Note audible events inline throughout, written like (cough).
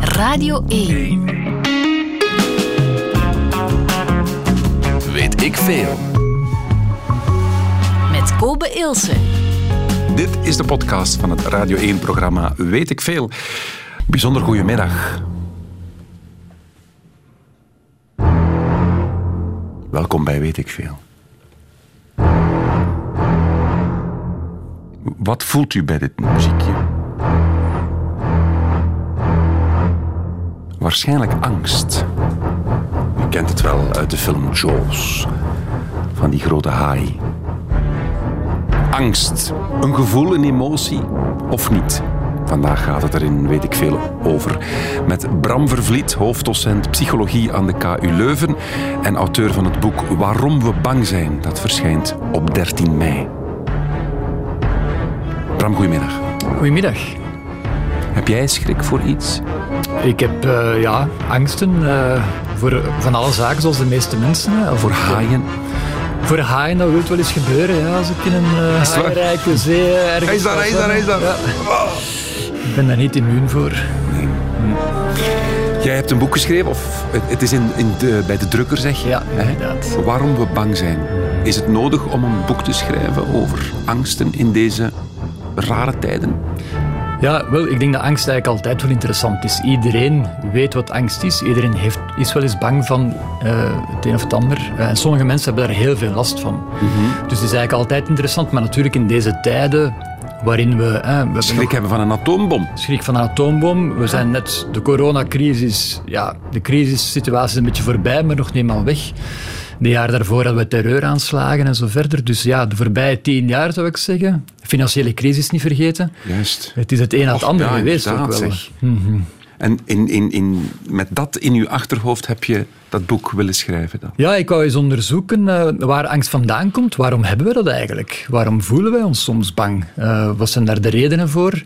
Radio 1. Weet ik veel. Met Kobe Ilse. Dit is de podcast van het Radio 1-programma Weet ik veel. Bijzonder goedemiddag. Welkom bij Weet ik veel. Wat voelt u bij dit muziekje? Waarschijnlijk angst. U kent het wel uit de film Jaws. Van die grote haai. Angst. Een gevoel, een emotie of niet? Vandaag gaat het erin, weet ik veel, over. Met Bram Vervliet, hoofddocent psychologie aan de KU Leuven en auteur van het boek Waarom we bang zijn. Dat verschijnt op 13 mei. Bram, goedemiddag. Goedemiddag. Heb jij schrik voor iets? Ik heb uh, ja, angsten uh, voor van alle zaken, zoals de meeste mensen. Hè. Voor haaien? Voor haaien, dat wil wel eens gebeuren. Ja, als ik in een uh, haaienrijke zee ergens... Hij is daar, hij is daar, hij is daar. Ja. Ik ben daar niet immuun voor. Nee. Jij hebt een boek geschreven, of het is in, in de, bij de drukker zeg je. Ja, inderdaad. Waarom we bang zijn. Is het nodig om een boek te schrijven over angsten in deze rare tijden? Ja, wel, ik denk dat angst eigenlijk altijd wel interessant is. Iedereen weet wat angst is. Iedereen heeft, is wel eens bang van uh, het een of het ander. Uh, en sommige mensen hebben daar heel veel last van. Mm -hmm. Dus het is eigenlijk altijd interessant. Maar natuurlijk in deze tijden waarin we... Eh, we schrik hebben van een atoombom. Schrik van een atoombom. We zijn net de coronacrisis... Ja, de crisissituatie is een beetje voorbij, maar nog niet helemaal weg. De jaar daarvoor hadden we terreuraanslagen en zo verder. Dus ja, de voorbije tien jaar zou ik zeggen. Financiële crisis niet vergeten. Juist. Het is het een aan het andere ja, geweest ook wel. Mm -hmm. En in, in, in, met dat in uw achterhoofd heb je dat boek willen schrijven dan? Ja, ik wou eens onderzoeken uh, waar angst vandaan komt. Waarom hebben we dat eigenlijk? Waarom voelen wij ons soms bang? Uh, wat zijn daar de redenen voor?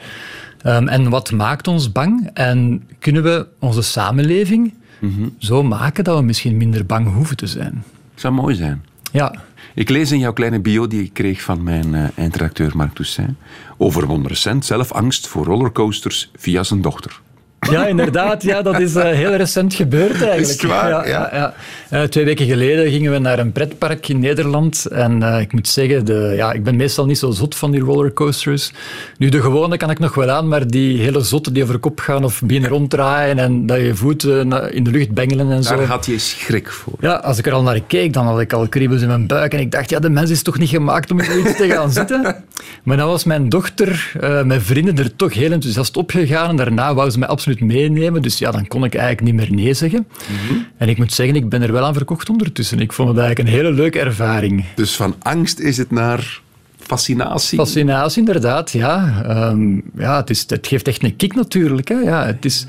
Um, en wat maakt ons bang? En kunnen we onze samenleving mm -hmm. zo maken dat we misschien minder bang hoeven te zijn? Zou mooi zijn. Ja. Ik lees in jouw kleine bio die ik kreeg van mijn uh, eindredacteur Marc Toussaint over recent zelf angst voor rollercoasters via zijn dochter. Ja, inderdaad. Ja, dat is uh, heel recent gebeurd eigenlijk. Is waar? Ja, ja. ja, ja. Uh, twee weken geleden gingen we naar een pretpark in Nederland. En uh, ik moet zeggen, de, ja, ik ben meestal niet zo zot van die rollercoasters. Nu, de gewone kan ik nog wel aan, maar die hele zotte die over kop gaan of binnen ronddraaien en dat je voeten in de lucht bengelen en zo. Daar had je schrik voor. Ja, als ik er al naar keek, dan had ik al kriebels in mijn buik. En ik dacht, ja, de mens is toch niet gemaakt om in zoiets te gaan zitten? (laughs) Maar dan was mijn dochter, mijn vrienden er toch heel enthousiast opgegaan. En daarna wou ze mij absoluut meenemen. Dus ja, dan kon ik eigenlijk niet meer nee zeggen. Mm -hmm. En ik moet zeggen, ik ben er wel aan verkocht ondertussen. Ik vond het eigenlijk een hele leuke ervaring. Dus van angst is het naar fascinatie? Fascinatie, inderdaad, ja. Um, ja het, is, het geeft echt een kick natuurlijk. Hè. Ja, het is,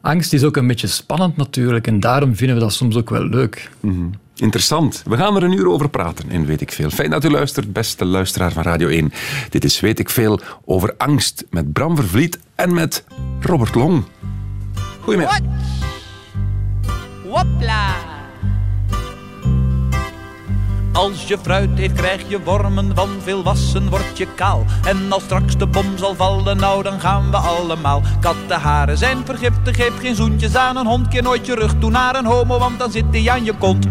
angst is ook een beetje spannend natuurlijk. En daarom vinden we dat soms ook wel leuk. Mm -hmm. Interessant. We gaan er een uur over praten in Weet ik Veel. Fijn dat u luistert, beste luisteraar van Radio 1. Dit is Weet ik Veel over angst met Bram Vervliet en met Robert Long. Goedemiddag. Hopla. Als je fruit eet krijg je wormen, van veel wassen word je kaal. En als straks de bom zal vallen, nou dan gaan we allemaal. Kattenharen zijn vergiftig, geef geen zoentjes aan een hond. Keer nooit je rug toe naar een homo, want dan zit hij aan je kont.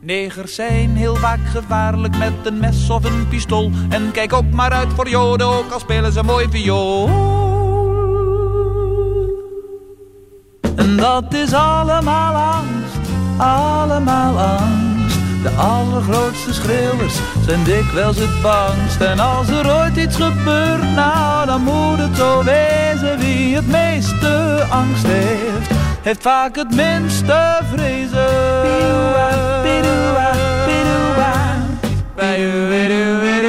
Negers zijn heel vaak gevaarlijk met een mes of een pistool. En kijk ook maar uit voor joden, ook al spelen ze mooi viool. En dat is allemaal angst, allemaal angst. De allergrootste schreeuwers zijn dikwijls het bangst. En als er ooit iets gebeurt, nou dan moet het zo wezen. Wie het meeste angst heeft, heeft vaak het minste vrezen. Bij u, bij u, bij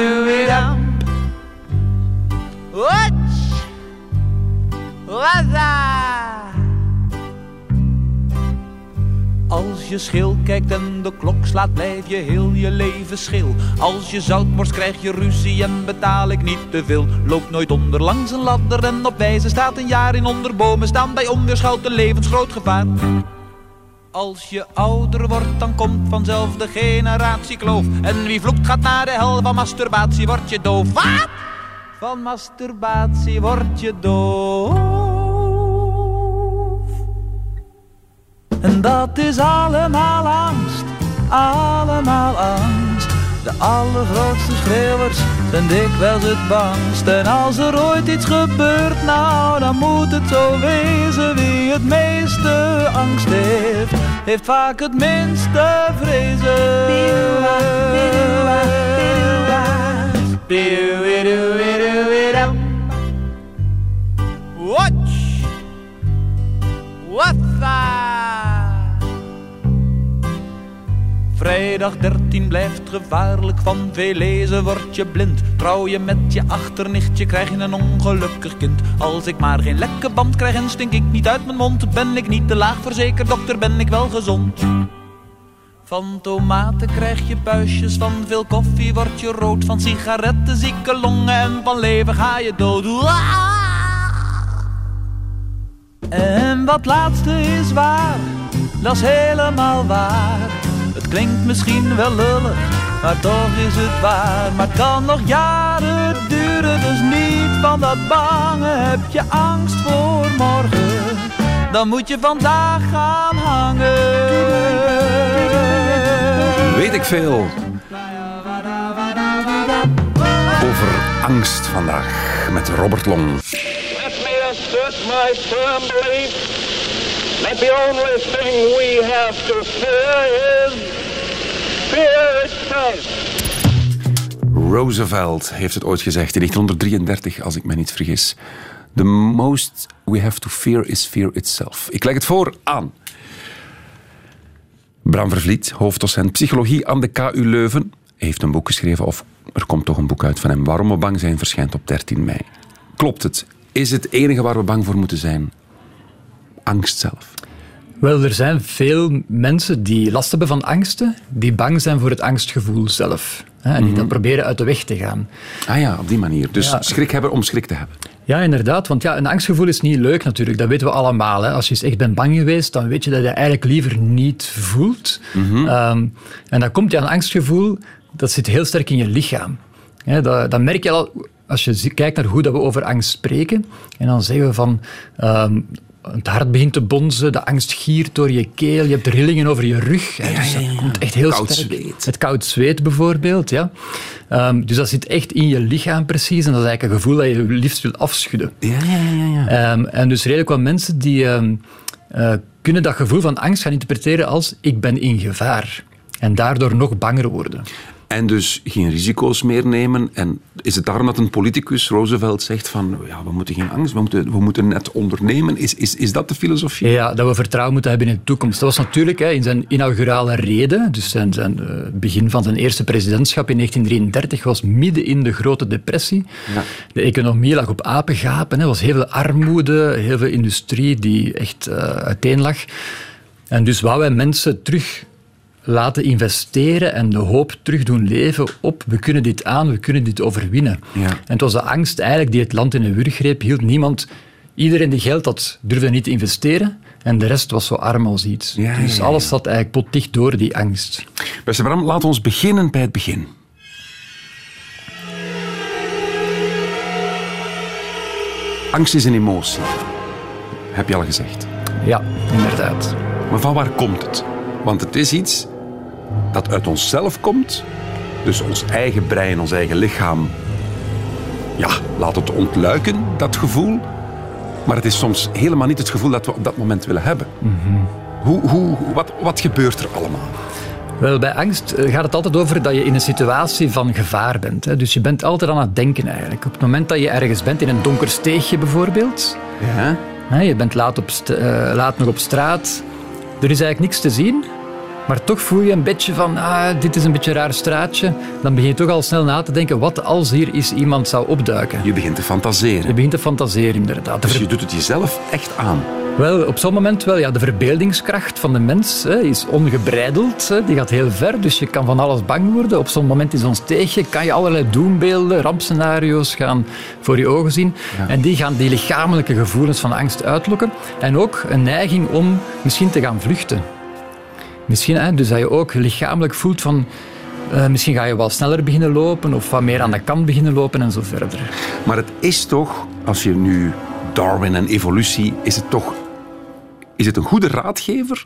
je schil kijkt en de klok slaat, blijf je heel je leven schil. Als je zout morst, krijg je ruzie en betaal ik niet te veel. Loop nooit onder langs een ladder en op wijze staat een jaar in onderbomen staan. Bij onweer schuilt een levensgroot gevaar. Als je ouder wordt, dan komt vanzelf de generatiekloof. En wie vloekt gaat naar de hel, van masturbatie word je doof. Wat? Van masturbatie word je doof. Is allemaal angst, allemaal angst. De allergrootste schreeuwers zijn dikwijls het bangst. En als er ooit iets gebeurt, nou dan moet het zo wezen. Wie het meeste angst heeft, heeft vaak het minste vrezen. Vrijdag 13 blijft gevaarlijk, van veel lezen word je blind. Trouw je met je achternichtje, krijg je een ongelukkig kind. Als ik maar geen lekke band krijg en stink ik niet uit mijn mond, ben ik niet te laag verzekerd, dokter, ben ik wel gezond. Van tomaten krijg je buisjes, van veel koffie word je rood, van sigaretten zieke longen en van leven ga je dood. En wat laatste is waar, dat is helemaal waar. Het klinkt misschien wel lullig, maar toch is het waar. Maar het kan nog jaren duren, dus niet van dat bange. Heb je angst voor morgen, dan moet je vandaag gaan hangen. Weet ik veel. Over angst vandaag met Robert Long. Let me assert my firm belief the only thing we have to fear is fear itself. Roosevelt heeft het ooit gezegd in 1933, als ik me niet vergis. The most we have to fear is fear itself. Ik leg het voor aan Bram Vervliet, hoofddocent psychologie aan de KU Leuven, heeft een boek geschreven, of er komt toch een boek uit van hem, Waarom we bang zijn, verschijnt op 13 mei. Klopt het? Is het enige waar we bang voor moeten zijn angst zelf? Wel, er zijn veel mensen die last hebben van angsten, die bang zijn voor het angstgevoel zelf. Hè, en die dan proberen uit de weg te gaan. Ah ja, op die manier. Dus Ja. schrik hebben om schrik te hebben. Ja, inderdaad. Want ja, een angstgevoel is niet leuk natuurlijk. Dat weten we allemaal. Hè. Als je eens echt bent bang geweest, dan weet je dat je eigenlijk liever niet voelt. Ehm, en dan komt ja, een angstgevoel, dat zit heel sterk in je lichaam. Hè, dat, dat merk je al als je kijkt naar hoe dat we over angst spreken. En dan zeggen we van... ehm, het hart begint te bonzen, de angst giert door je keel, je hebt rillingen over je rug. Hè, dus dat komt echt heel Koud sterk. zweet. Het koud zweet bijvoorbeeld, ja. Ehm, dus dat zit echt in je lichaam precies. En dat is eigenlijk een gevoel dat je liefst wil afschudden. Ja, ja, ja. ja. Ehm, en dus redelijk wat mensen die ehm, eh, kunnen dat gevoel van angst gaan interpreteren als ik ben in gevaar. En daardoor nog banger worden. En dus geen risico's meer nemen. En is het daarom dat een politicus, Roosevelt, zegt van ja, we moeten geen angst, we moeten, we moeten net ondernemen. Is, is, is dat de filosofie? Ja, dat we vertrouwen moeten hebben in de toekomst. Dat was natuurlijk hè, in zijn inaugurale rede, dus zijn, zijn eh, begin van zijn eerste presidentschap in 1933, was midden in de grote depressie. Ja. De economie lag op apengapen, er was heel veel armoede, heel veel industrie die echt eh uiteen lag. En dus wou wij mensen terug laten investeren en de hoop terug doen leven op we kunnen dit aan, we kunnen dit overwinnen. Ja. En het was de angst eigenlijk die het land in een wurggreep hield. Niemand, iedereen die geld had, durfde niet te investeren en de rest was zo arm als iets. Ja, dus ja, alles zat eigenlijk potdicht door die angst. Beste Bram, laten we ons beginnen bij het begin. Angst is een emotie, heb je al gezegd. Ja, inderdaad. Maar van waar komt het? Want het is iets dat uit onszelf komt, dus ons eigen brein, ons eigen lichaam. Ja, laat het ontluiken, dat gevoel. Maar het is soms helemaal niet het gevoel dat we op dat moment willen hebben. Hoe, hoe, wat, wat gebeurt er allemaal? Wel, bij angst eh, gaat het altijd over dat je in een situatie van gevaar bent. Hè. Dus je bent altijd aan het denken eigenlijk. Op het moment dat je ergens bent, in een donker steegje bijvoorbeeld, Ja? hè, je bent laat, op eh, laat nog op straat, er is eigenlijk niks te zien, maar toch voel je een beetje van, ah, dit is een beetje een raar straatje. Dan begin je toch al snel na te denken, wat als hier eens iemand zou opduiken? Je begint te fantaseren. Je begint te fantaseren, inderdaad. De Dus je doet het jezelf echt aan. Wel, op zo'n moment wel. Ja, de verbeeldingskracht van de mens hè, is ongebreideld. Hè, die gaat heel ver, dus je kan van alles bang worden. Op zo'n moment in zo'n steegje kan je allerlei doembeelden, rampscenario's gaan voor je ogen zien. En die gaan die lichamelijke gevoelens van angst uitlokken. En ook een neiging om misschien te gaan vluchten. Misschien, hè, dus dat je ook lichamelijk voelt van... eh, misschien ga je wel sneller beginnen lopen of wat meer aan de kant beginnen lopen en zo verder. Maar het is toch, als je nu Darwin en evolutie, is het toch is het een goede raadgever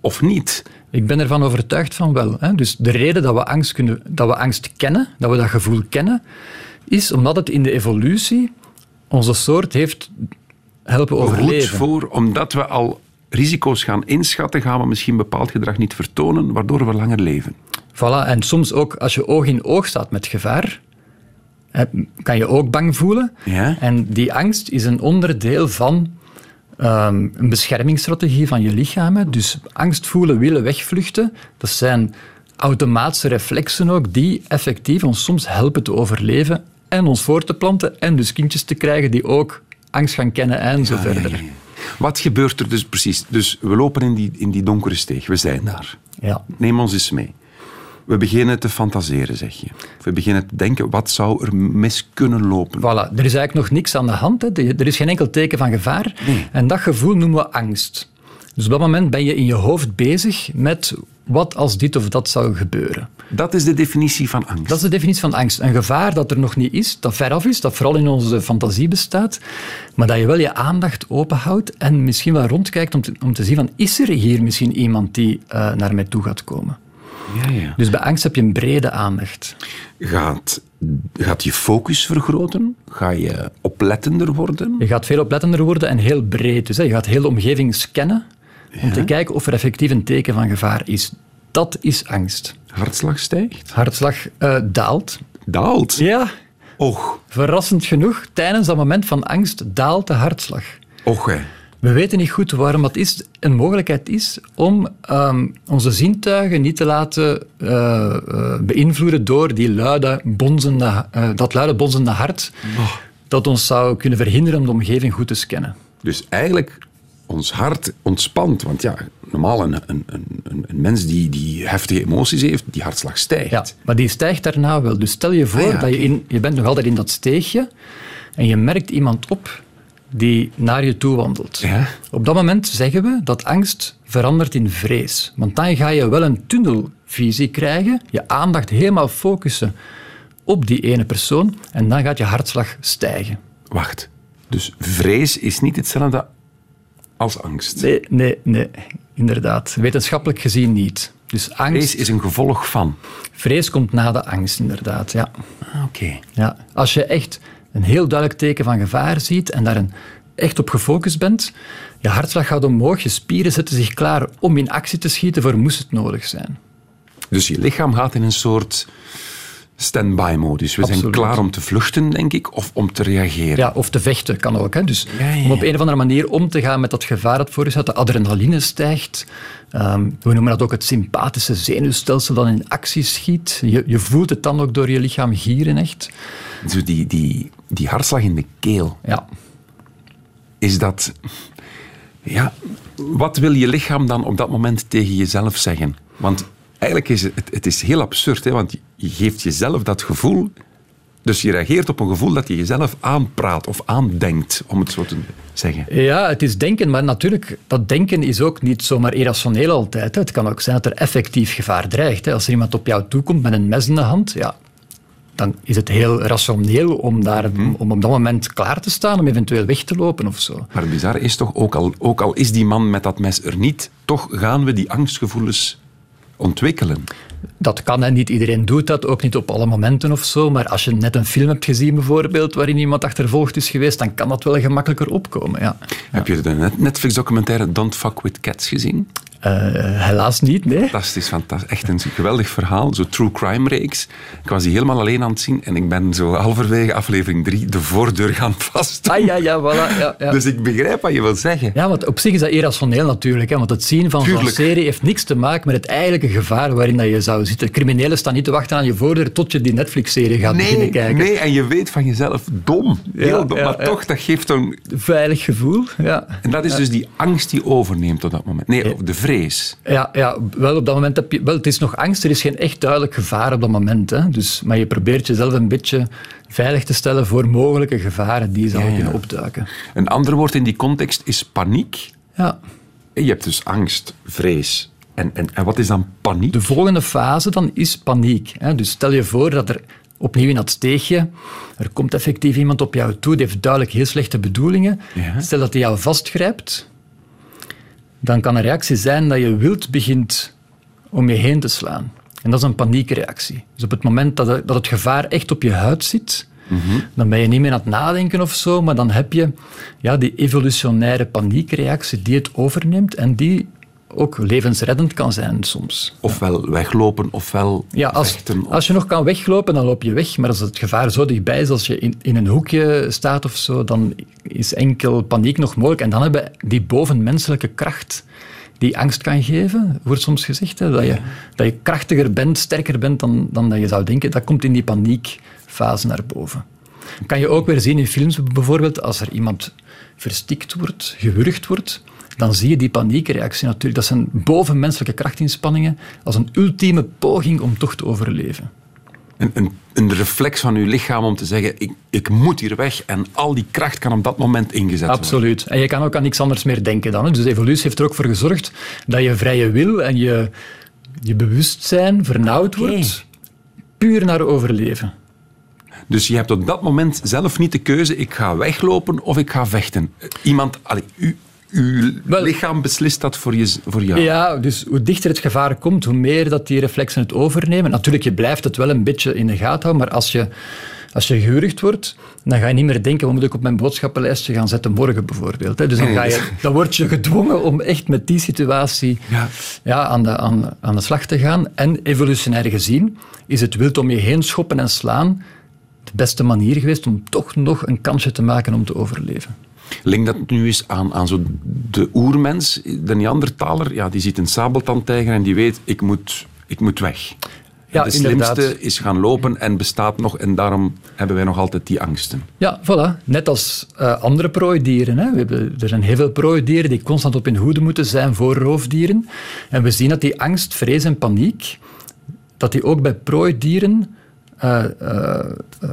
of niet? Ik ben ervan overtuigd van wel. Hè. Dus de reden dat we, angst kunnen, dat we angst kennen, dat we dat gevoel kennen, is omdat het in de evolutie onze soort heeft helpen Goed overleven. voor, omdat we al risico's gaan inschatten, gaan we misschien bepaald gedrag niet vertonen, waardoor we langer leven. Voilà, en soms ook als je oog in oog staat met gevaar, kan je ook bang voelen. Ja. En die angst is een onderdeel van ehm, een beschermingsstrategie van je lichaam. Dus angst voelen, willen wegvluchten, dat zijn automatische reflexen ook die effectief ons soms helpen te overleven en ons voor te planten en dus kindjes te krijgen die ook angst gaan kennen en zo Ah, ja, verder. ja. Wat gebeurt er dus precies? Dus we lopen in die, in die donkere steeg, we zijn daar. Ja. Neem ons eens mee. We beginnen te fantaseren, zeg je. We beginnen te denken, wat zou er mis kunnen lopen? Voilà, er is eigenlijk nog niks aan de hand. Hè. Er is geen enkel teken van gevaar. En dat gevoel noemen we angst. Dus op dat moment ben je in je hoofd bezig met wat als dit of dat zou gebeuren. Dat is de definitie van angst. Dat is de definitie van angst. Een gevaar dat er nog niet is, dat veraf is, dat vooral in onze fantasie bestaat, maar dat je wel je aandacht openhoudt en misschien wel rondkijkt om te, om te zien van, is er hier misschien iemand die eh, naar mij toe gaat komen? Ja, ja. Dus bij angst heb je een brede aandacht. Gaat, gaat je focus vergroten? Ga je oplettender worden? Je gaat veel oplettender worden en heel breed. Dus hè, je gaat heel de omgeving scannen om te kijken of er effectief een teken van gevaar is. Dat is angst. Hartslag stijgt? Hartslag eh, daalt. Daalt? Ja, Och, verrassend genoeg, tijdens dat moment van angst daalt de hartslag. och hè. We weten niet goed waarom het is, een mogelijkheid is om ehm, onze zintuigen niet te laten eh, beïnvloeden door die luide, bonzende, eh, dat luide, bonzende hart, dat ons zou kunnen verhinderen om de omgeving goed te scannen. Dus eigenlijk, ons hart ontspant. Want ja, normaal een, een, een, een mens die, die heftige emoties heeft, die hartslag stijgt. Ja, maar die stijgt daarna wel. Dus stel je voor Ah ja, dat je, in, je bent nog altijd in dat steegje en je merkt iemand op die naar je toe wandelt. Ja. Op dat moment zeggen we dat angst verandert in vrees. Want dan ga je wel een tunnelvisie krijgen, je aandacht helemaal focussen op die ene persoon en dan gaat je hartslag stijgen. Wacht. Dus vrees is niet hetzelfde als angst. Nee, nee, nee, inderdaad. Wetenschappelijk gezien niet. Dus angst, Vrees is een gevolg van. vrees komt na de angst, inderdaad. Ja. Ah, Oké. Ja, als je echt een heel duidelijk teken van gevaar ziet en daar een, echt op gefocust bent, je hartslag gaat omhoog, je spieren zetten zich klaar om in actie te schieten voor moest het nodig zijn. Dus je lichaam gaat in een soort stand-by-modus. We zijn klaar om te vluchten, denk ik, of om te reageren. Ja, of te vechten kan ook. Hè. Dus Ja, ja, om op een of andere manier om te gaan met dat gevaar dat voor je staat. De adrenaline stijgt. Ehm, we noemen dat ook het sympathische zenuwstelsel dat in actie schiet. Je, je voelt het dan ook door je lichaam gieren echt. Zo die, die, die hartslag in de keel, Ja. is dat... Ja, wat wil je lichaam dan op dat moment tegen jezelf zeggen? Want eigenlijk is het, het is heel absurd, hè, want je- geeft jezelf dat gevoel... Dus je reageert op een gevoel dat je jezelf aanpraat of aandenkt, om het zo te zeggen. Ja, het is denken, maar natuurlijk, dat denken is ook niet zomaar irrationeel altijd. Hè. Het kan ook zijn dat er effectief gevaar dreigt. Hè. Als er iemand op jou toekomt met een mes in de hand, ja, dan is het heel rationeel om, daar, om op dat moment klaar te staan, om eventueel weg te lopen of zo. Maar het bizarre is toch, ook al, ook al is die man met dat mes er niet, toch gaan we die angstgevoelens ontwikkelen. Dat kan en niet iedereen doet dat, ook niet op alle momenten of zo. Maar als je net een film hebt gezien bijvoorbeeld, waarin iemand achtervolgd is geweest, dan kan dat wel gemakkelijker opkomen. Ja. Heb je de net- Netflix-documentaire Don't Fuck With Cats gezien? Eh, helaas niet, nee. Fantastisch, fantastisch. Echt een geweldig verhaal. Zo true crime reeks. Ik was die helemaal alleen aan het zien en ik ben zo halverwege aflevering drie de voordeur gaan vast. Ah ja, ja, voilà. Ja, ja. Dus ik begrijp wat je wil zeggen. Ja, want op zich is dat irrationeel natuurlijk. Hè, want het zien van zo'n serie heeft niks te maken met het eigenlijke gevaar waarin dat je zou zitten. Criminelen staan niet te wachten aan je voordeur tot je die Netflix-serie gaat beginnen Nee, kijken. nee, en je weet van jezelf dom. Heel Ja, dom. maar toch, dat geeft een... Veilig gevoel, ja. En dat is dus die angst die overneemt op dat moment. Nee, of de vrees. Ja, ja, wel op dat moment heb je... Wel, het is nog angst, er is geen echt duidelijk gevaar op dat moment. Hè. Dus, maar je probeert jezelf een beetje veilig te stellen voor mogelijke gevaren die zouden Ja, ja. kunnen opduiken. Een ander woord in die context is paniek. Ja. Je hebt dus angst, vrees. En, en, en wat is dan paniek? De volgende fase dan is paniek. Hè. Dus stel je voor dat er opnieuw in dat steegje, er komt effectief iemand op jou toe, die heeft duidelijk heel slechte bedoelingen. Ja. Stel dat hij jou vastgrijpt, dan kan een reactie zijn dat je wild begint om je heen te slaan. En dat is een paniekreactie. Dus op het moment dat het, dat het gevaar echt op je huid zit, dan ben je niet meer aan het nadenken of zo, maar dan heb je ja, die evolutionaire paniekreactie die het overneemt en die ook levensreddend kan zijn soms. Ofwel weglopen, ofwel Ja, als, vechten. als je nog kan weglopen, dan loop je weg. Maar als het gevaar zo dichtbij is, als je in, in een hoekje staat of zo, dan is enkel paniek nog mogelijk. En dan hebben die bovenmenselijke kracht die angst kan geven, wordt soms gezegd, hè, dat, je, dat je krachtiger bent, sterker bent dan, dan dat je zou denken. Dat komt in die paniekfase naar boven. Kan je ook weer zien in films bijvoorbeeld, als er iemand verstikt wordt, gewurgd wordt, dan zie je die paniekreactie natuurlijk. Dat zijn bovenmenselijke krachtinspanningen als een ultieme poging om toch te overleven. Een, een, een reflex van uw lichaam om te zeggen, ik, ik moet hier weg. En al die kracht kan op dat moment ingezet worden. Absoluut. En je kan ook aan niks anders meer denken dan. Hè. Dus de evolutie heeft er ook voor gezorgd dat je vrije wil en je, je bewustzijn vernauwd wordt, puur naar overleven. Dus je hebt op dat moment zelf niet de keuze, ik ga weglopen of ik ga vechten. Iemand, allee, u, uw Wel- lichaam beslist dat voor, je, voor jou. Ja, dus hoe dichter het gevaar komt, hoe meer dat die reflexen het overnemen. Natuurlijk, je blijft het wel een beetje in de gaten houden, maar als je, als je gewurgd wordt, dan ga je niet meer denken, wat moet ik op mijn boodschappenlijstje gaan zetten morgen bijvoorbeeld. hè. Dus dan, ga je, dan word je gedwongen om echt met die situatie Ja. ja, aan, de, aan, aan de slag te gaan. En evolutionair gezien is het wild om je heen schoppen en slaan de beste manier geweest om toch nog een kansje te maken om te overleven. Link dat nu eens aan, aan zo de oermens, de Neandertaler, ja, die ziet een sabeltandtijger en die weet, ik moet, ik moet weg. Ja, de inderdaad. slimste is gaan lopen en bestaat nog en daarom hebben wij nog altijd die angsten. Ja, voilà. Net als eh, andere prooidieren. Hè. We hebben, er zijn heel veel prooidieren die constant op hun hoede moeten zijn voor roofdieren. En we zien dat die angst, vrees en paniek, dat die ook bij prooidieren eh, eh, eh,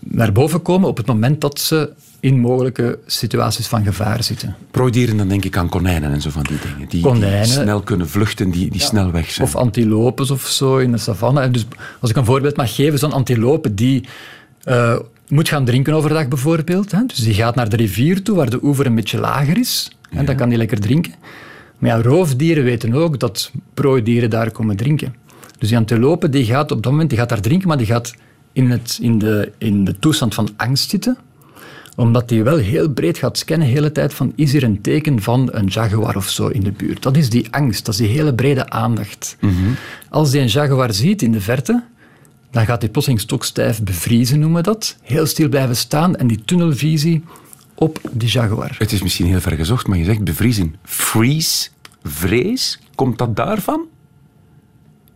naar boven komen op het moment dat ze in mogelijke situaties van gevaar zitten. Prooidieren, dan denk ik aan konijnen en zo van die dingen. Die, Konijnen. die snel kunnen vluchten, die, die snel weg zijn. Of antilopes of zo in de savanne. En Dus als ik een voorbeeld mag geven, zo'n antilope die moet gaan drinken overdag bijvoorbeeld. Hè? Dus die gaat naar de rivier toe waar de oever een beetje lager is. En dan kan die lekker drinken. Maar ja, roofdieren weten ook dat prooidieren daar komen drinken. Dus die antilope die gaat op dat moment die gaat daar drinken, maar die gaat in, het, in, de, in de toestand van angst zitten omdat hij wel heel breed gaat scannen de hele tijd van is er een teken van een jaguar of zo in de buurt. Dat is die angst, dat is die hele brede aandacht. Als hij een jaguar ziet in de verte, dan gaat hij plotseling stokstijf bevriezen, noemen we dat. Heel stil blijven staan en die tunnelvisie op die jaguar. Het is misschien heel ver gezocht, maar je zegt bevriezen. Freeze, vrees, komt dat daarvan?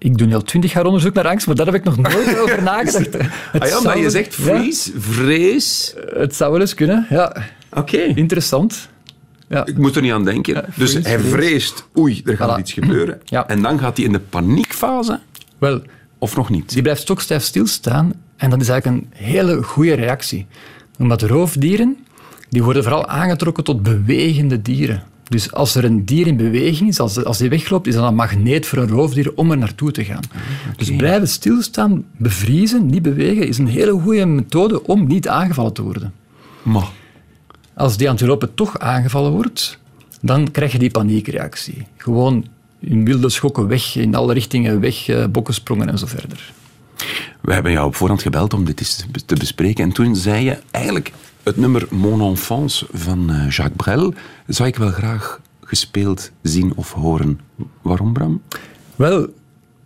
Ik doe nu al twintig jaar onderzoek naar angst, maar daar heb ik nog nooit (laughs) over nagedacht. Het Ah ja, maar je zegt ja, freeze, vrees. het zou wel eens kunnen, ja. Oké. Interessant. Ja. Ik moet er niet aan denken. Ja, dus hij vrees. vreest, oei, er gaat Voilà. iets gebeuren. Ja. En dan gaat hij in de paniekfase, Wel, of nog niet? Die blijft stokstijf stilstaan en dat is eigenlijk een hele goede reactie. Omdat roofdieren, die worden vooral aangetrokken tot bewegende dieren. Dus als er een dier in beweging is, als, als die wegloopt, is dat een magneet voor een roofdier om er naartoe te gaan. Dus blijven stilstaan, bevriezen, niet bewegen, is een hele goede methode om niet aangevallen te worden. Maar, Als die antilope toch aangevallen wordt, dan krijg je die paniekreactie. Gewoon in wilde schokken weg, in alle richtingen weg, eh, bokkensprongen en zo verder. we hebben jou op voorhand gebeld om dit eens te bespreken. En toen zei je eigenlijk het nummer Mon Enfance van eh, Jacques Brel zou ik wel graag gespeeld zien of horen. Waarom, Bram? Wel,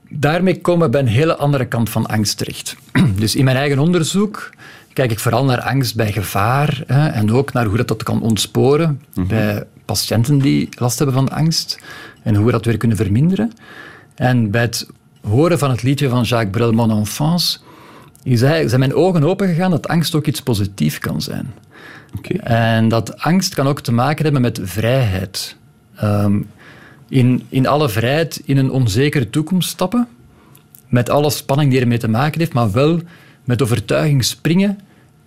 daarmee komen we bij een hele andere kant van angst terecht. (clears throat) Dus in mijn eigen onderzoek kijk ik vooral naar angst bij gevaar hè, en ook naar hoe dat, dat kan ontsporen bij patiënten die last hebben van angst en hoe we dat weer kunnen verminderen. En bij het horen van het liedje van Jacques Brel, Mon Enfance, is hij- zijn mijn ogen opengegaan dat angst ook iets positiefs kan zijn. En dat angst kan ook te maken hebben met vrijheid. Ehm, in, in alle vrijheid in een onzekere toekomst stappen, met alle spanning die ermee te maken heeft, maar wel met overtuiging springen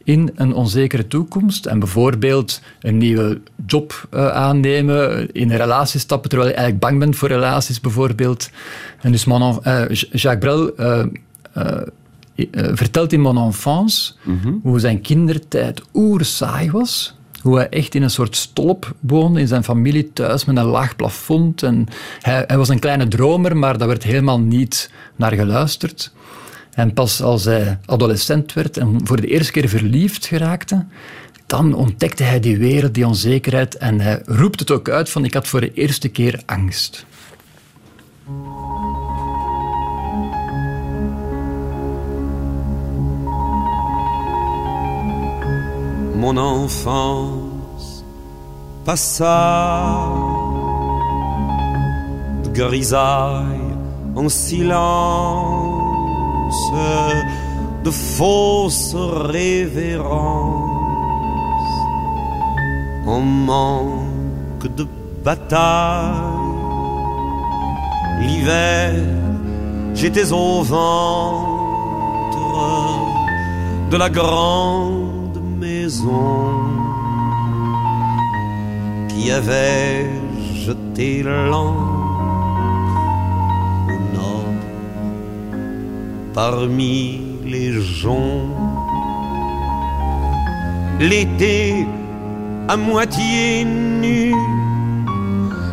in een onzekere toekomst. En bijvoorbeeld een nieuwe job eh, aannemen, in een relatie stappen terwijl je eigenlijk bang bent voor relaties bijvoorbeeld. En dus mon en- eh, Jacques Brel eh, vertelt in Mon Enfance hoe zijn kindertijd oerzaai was. hoe hij echt in een soort stolp woonde in zijn familie thuis met een laag plafond. En hij, hij was een kleine dromer, maar daar werd helemaal niet naar geluisterd. En pas als hij adolescent werd en voor de eerste keer verliefd geraakte, dan ontdekte hij die wereld, die onzekerheid. En hij roept het ook uit van ik had voor de eerste keer angst. Mon enfance passa de grisaille en silence, de fausses révérences en manque de bataille. L'hiver, j'étais au ventre de la grande maison qui avait jeté l'encre au nord parmi les joncs. L'été, à moitié nu,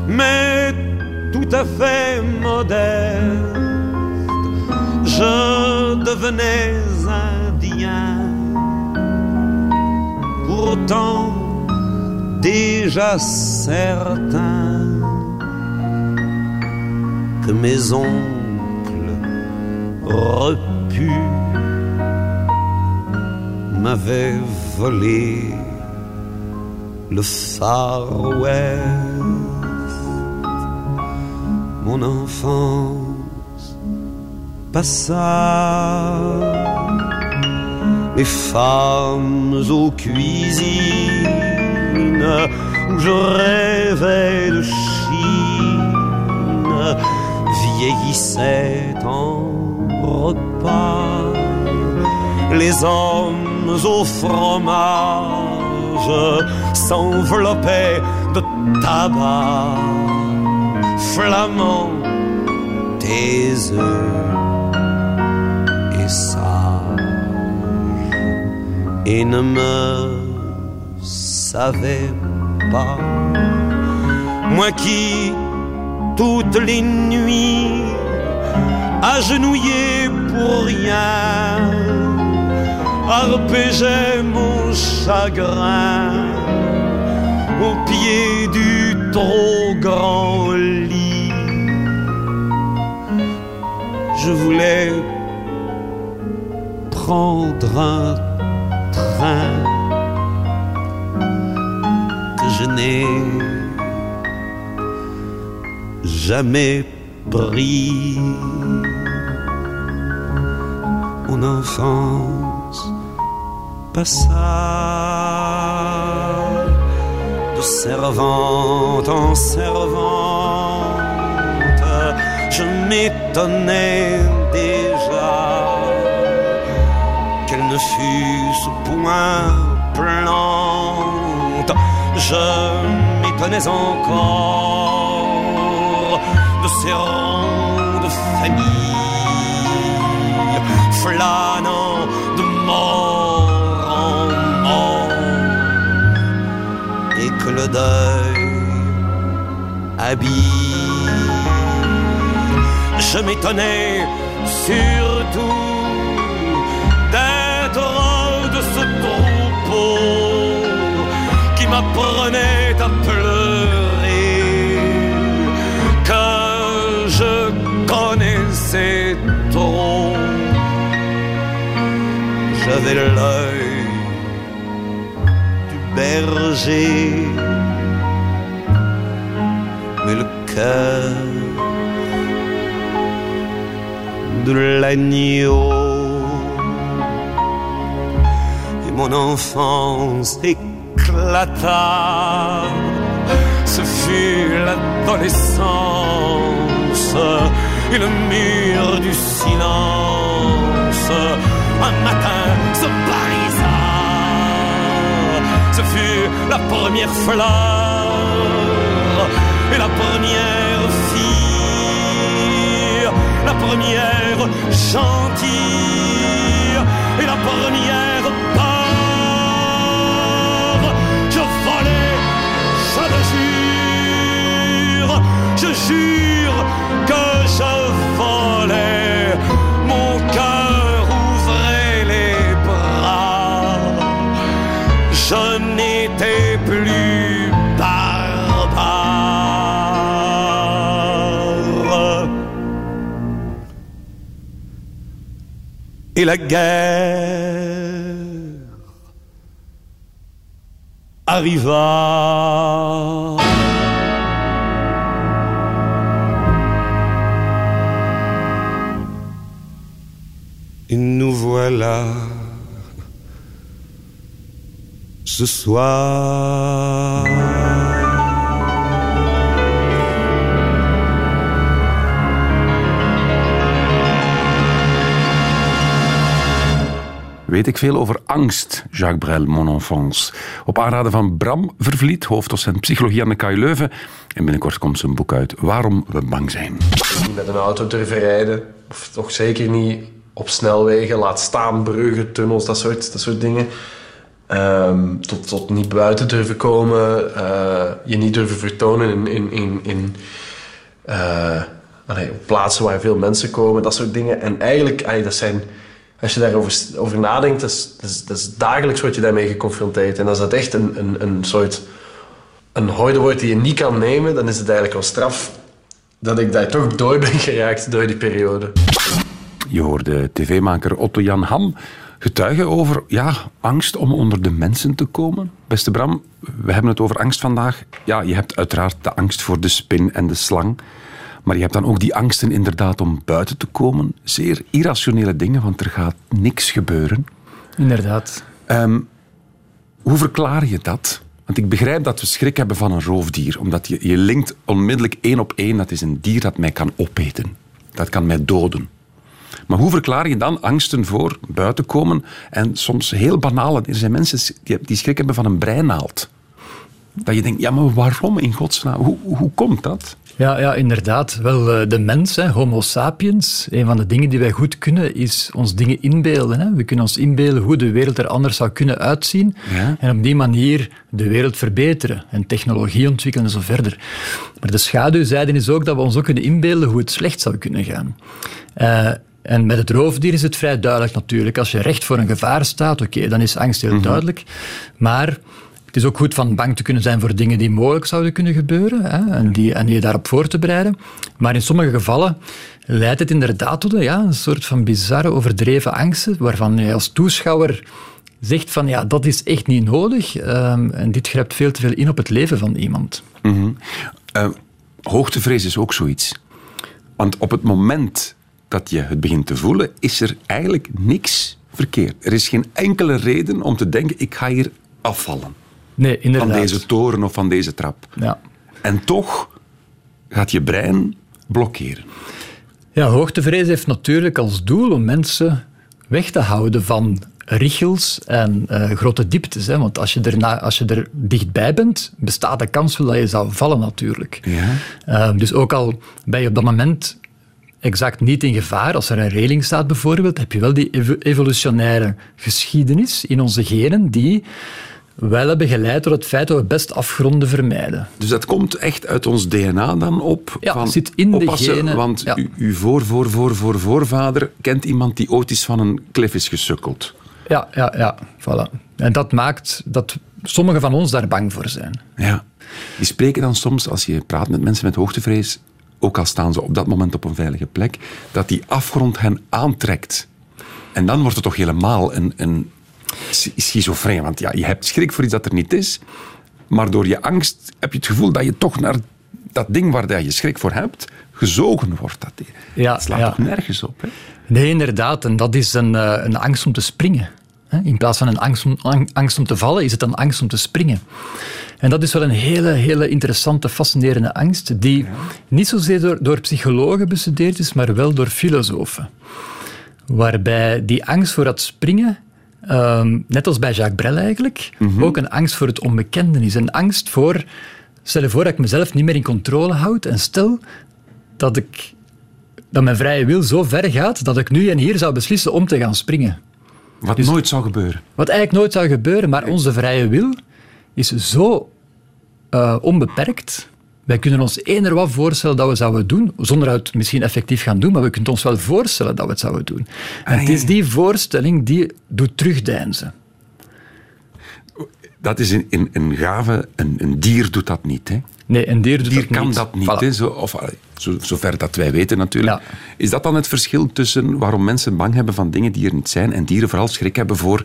mais tout à fait modeste. Je devenais indien, pourtant déjà certain que mes oncles repus m'avaient volé le Far West. Mon enfance passa. Les femmes aux cuisines où je rêvais de Chine vieillissaient en repas. Les hommes au fromage s'enveloppaient de tabac flamand tes œufs et ne me savais pas moi qui toutes les nuits agenouillé pour rien arpégeais mon chagrin au pied du trop grand lit. Je voulais prendre un que je n'ai jamais pris. Mon enfance passa de servante en servante, je m'étonnais ne fût point plante. Je m'étonnais encore de ces rangs de famille flânant de mort en mort et que le deuil habille. Je m'étonnais surtout qui m'apprenait à pleurer, que je connaissais trop. J'avais l'œil du berger, mais le cœur de l'agneau. Et mon enfance éclata. Ce fut l'adolescence et le mur du silence. Un matin se barisa. Ce fut la première fleur et la première fille, la première gentille et la première jure que je volais. Mon cœur ouvrait les bras. Je n'étais plus barbare. Et la guerre arriva. Et nous voilà ce soir. Weet ik veel over angst, Jacques Brel, mon enfance. Op aanraden van Bram Vervliet, hoofddocent psychologie aan de KU Leuven. En binnenkort komt zijn boek uit, Waarom we bang zijn. niet met een auto durven rijden. Of toch zeker niet op snelwegen. Laat staan bruggen, tunnels, dat soort, dat soort dingen. Ehm, tot, tot niet buiten durven komen. eh, je niet durven vertonen in, in, in, in eh, plaatsen waar veel mensen komen. Dat soort dingen. En eigenlijk, dat zijn... Als je daarover over nadenkt, dat is, dat, is, dagelijks word je daarmee geconfronteerd. En als dat echt een, een, een soort een horde wordt die je niet kan nemen, dan is het eigenlijk wel straf dat ik daar toch door ben geraakt door die periode. Je hoorde tv-maker Otto Jan Ham getuigen over ja, angst om onder de mensen te komen. Beste Bram, we hebben het over angst vandaag. Ja, je hebt uiteraard de angst voor de spin en de slang. Maar je hebt dan ook die angsten inderdaad om buiten te komen. Zeer irrationele dingen, want er gaat niks gebeuren. Inderdaad. Ehm, hoe verklaar je dat? Want ik begrijp dat we schrik hebben van een roofdier. Omdat je, je linkt onmiddellijk één op één. Dat is een dier dat mij kan opeten. Dat kan mij doden. Maar hoe verklaar je dan angsten voor buiten komen? En soms heel banale. Er zijn mensen die, schrik hebben van een breinaald. Dat je denkt, ja, maar waarom in godsnaam? Hoe, hoe komt dat? Ja, ja, inderdaad. Wel, eh, de mens, hè, homo sapiens, een van de dingen die wij goed kunnen, is ons dingen inbeelden. Hè. We kunnen ons inbeelden hoe de wereld er anders zou kunnen uitzien Ja. en op die manier de wereld verbeteren en technologie ontwikkelen en zo verder. Maar de schaduwzijde is ook dat we ons ook kunnen inbeelden hoe het slecht zou kunnen gaan. Eh, en met het roofdier is het vrij duidelijk natuurlijk. Als je recht voor een gevaar staat, oké, dan is angst heel duidelijk. Maar het is ook goed van bang te kunnen zijn voor dingen die mogelijk zouden kunnen gebeuren hè, en, die, en je daarop voor te bereiden. Maar in sommige gevallen leidt het inderdaad tot een, ja, een soort van bizarre, overdreven angsten, waarvan je als toeschouwer zegt van ja, dat is echt niet nodig ehm, en dit grijpt veel te veel in op het leven van iemand. Eh, hoogtevrees is ook zoiets. Want op het moment dat je het begint te voelen, is er eigenlijk niks verkeerd. Er is geen enkele reden om te denken, ik ga hier afvallen. Nee, inderdaad. Van deze toren of van deze trap. Ja. En toch gaat je brein blokkeren. Ja, hoogtevrees heeft natuurlijk als doel om mensen weg te houden van richels en eh, grote dieptes. Hè. Want als je, erna, als je er dichtbij bent, bestaat de kans wel dat je zou vallen natuurlijk. Ja. Eh, dus ook al ben je op dat moment exact niet in gevaar, als er een reling staat bijvoorbeeld, heb je wel die evo- evolutionaire geschiedenis in onze genen die wel hebben geleid tot het feit dat we best afgronden vermijden. Dus dat komt echt uit ons DNA dan op? Ja, van zit in de genen, Want ja. u- uw voor, voor, voor, voor, voorvader kent iemand die ooit eens van een klif is gesukkeld. Ja, ja, ja, voilà. En dat maakt dat sommigen van ons daar bang voor zijn. Ja. Die spreken dan soms, als je praat met mensen met hoogtevrees, ook al staan ze op dat moment op een veilige plek, dat die afgrond hen aantrekt. En dan wordt het toch helemaal een, een schi- schizofreen. Want ja, je hebt schrik voor iets dat er niet is, maar door je angst heb je het gevoel dat je toch naar dat ding waar je schrik voor hebt, gezogen wordt. Dat, Ja, dat slaat ja. toch nergens op? Hè? Nee, inderdaad. En dat is een, eh, een angst om te springen. In plaats van een angst om, ang- angst om te vallen, is het een angst om te springen. En dat is wel een hele, hele interessante, fascinerende angst, die niet zozeer door, door psychologen bestudeerd is, maar wel door filosofen. Waarbij die angst voor dat springen, ehm, net als bij Jacques Brel eigenlijk, ook een angst voor het onbekende is. Een angst voor, stel je voor dat ik mezelf niet meer in controle houd en stel dat ik dat mijn vrije wil zo ver gaat dat ik nu en hier zou beslissen om te gaan springen. Wat Dus- nooit zou gebeuren. Wat eigenlijk nooit zou gebeuren, maar onze vrije wil is zo eh, onbeperkt Wij kunnen ons eender wat voorstellen dat we zouden doen, zonder het misschien effectief gaan doen, maar we kunnen ons wel voorstellen dat we het zouden doen. En het is die voorstelling die doet terugdeinzen. Dat is een, een, een gave, een, een dier doet dat niet. Hè? Nee, een dier doet dier dat kan niet. dat niet, Voilà. hè, zo, of, zo, zover dat wij weten natuurlijk. Ja. Is dat dan het verschil tussen waarom mensen bang hebben van dingen die er niet zijn en dieren vooral schrik hebben voor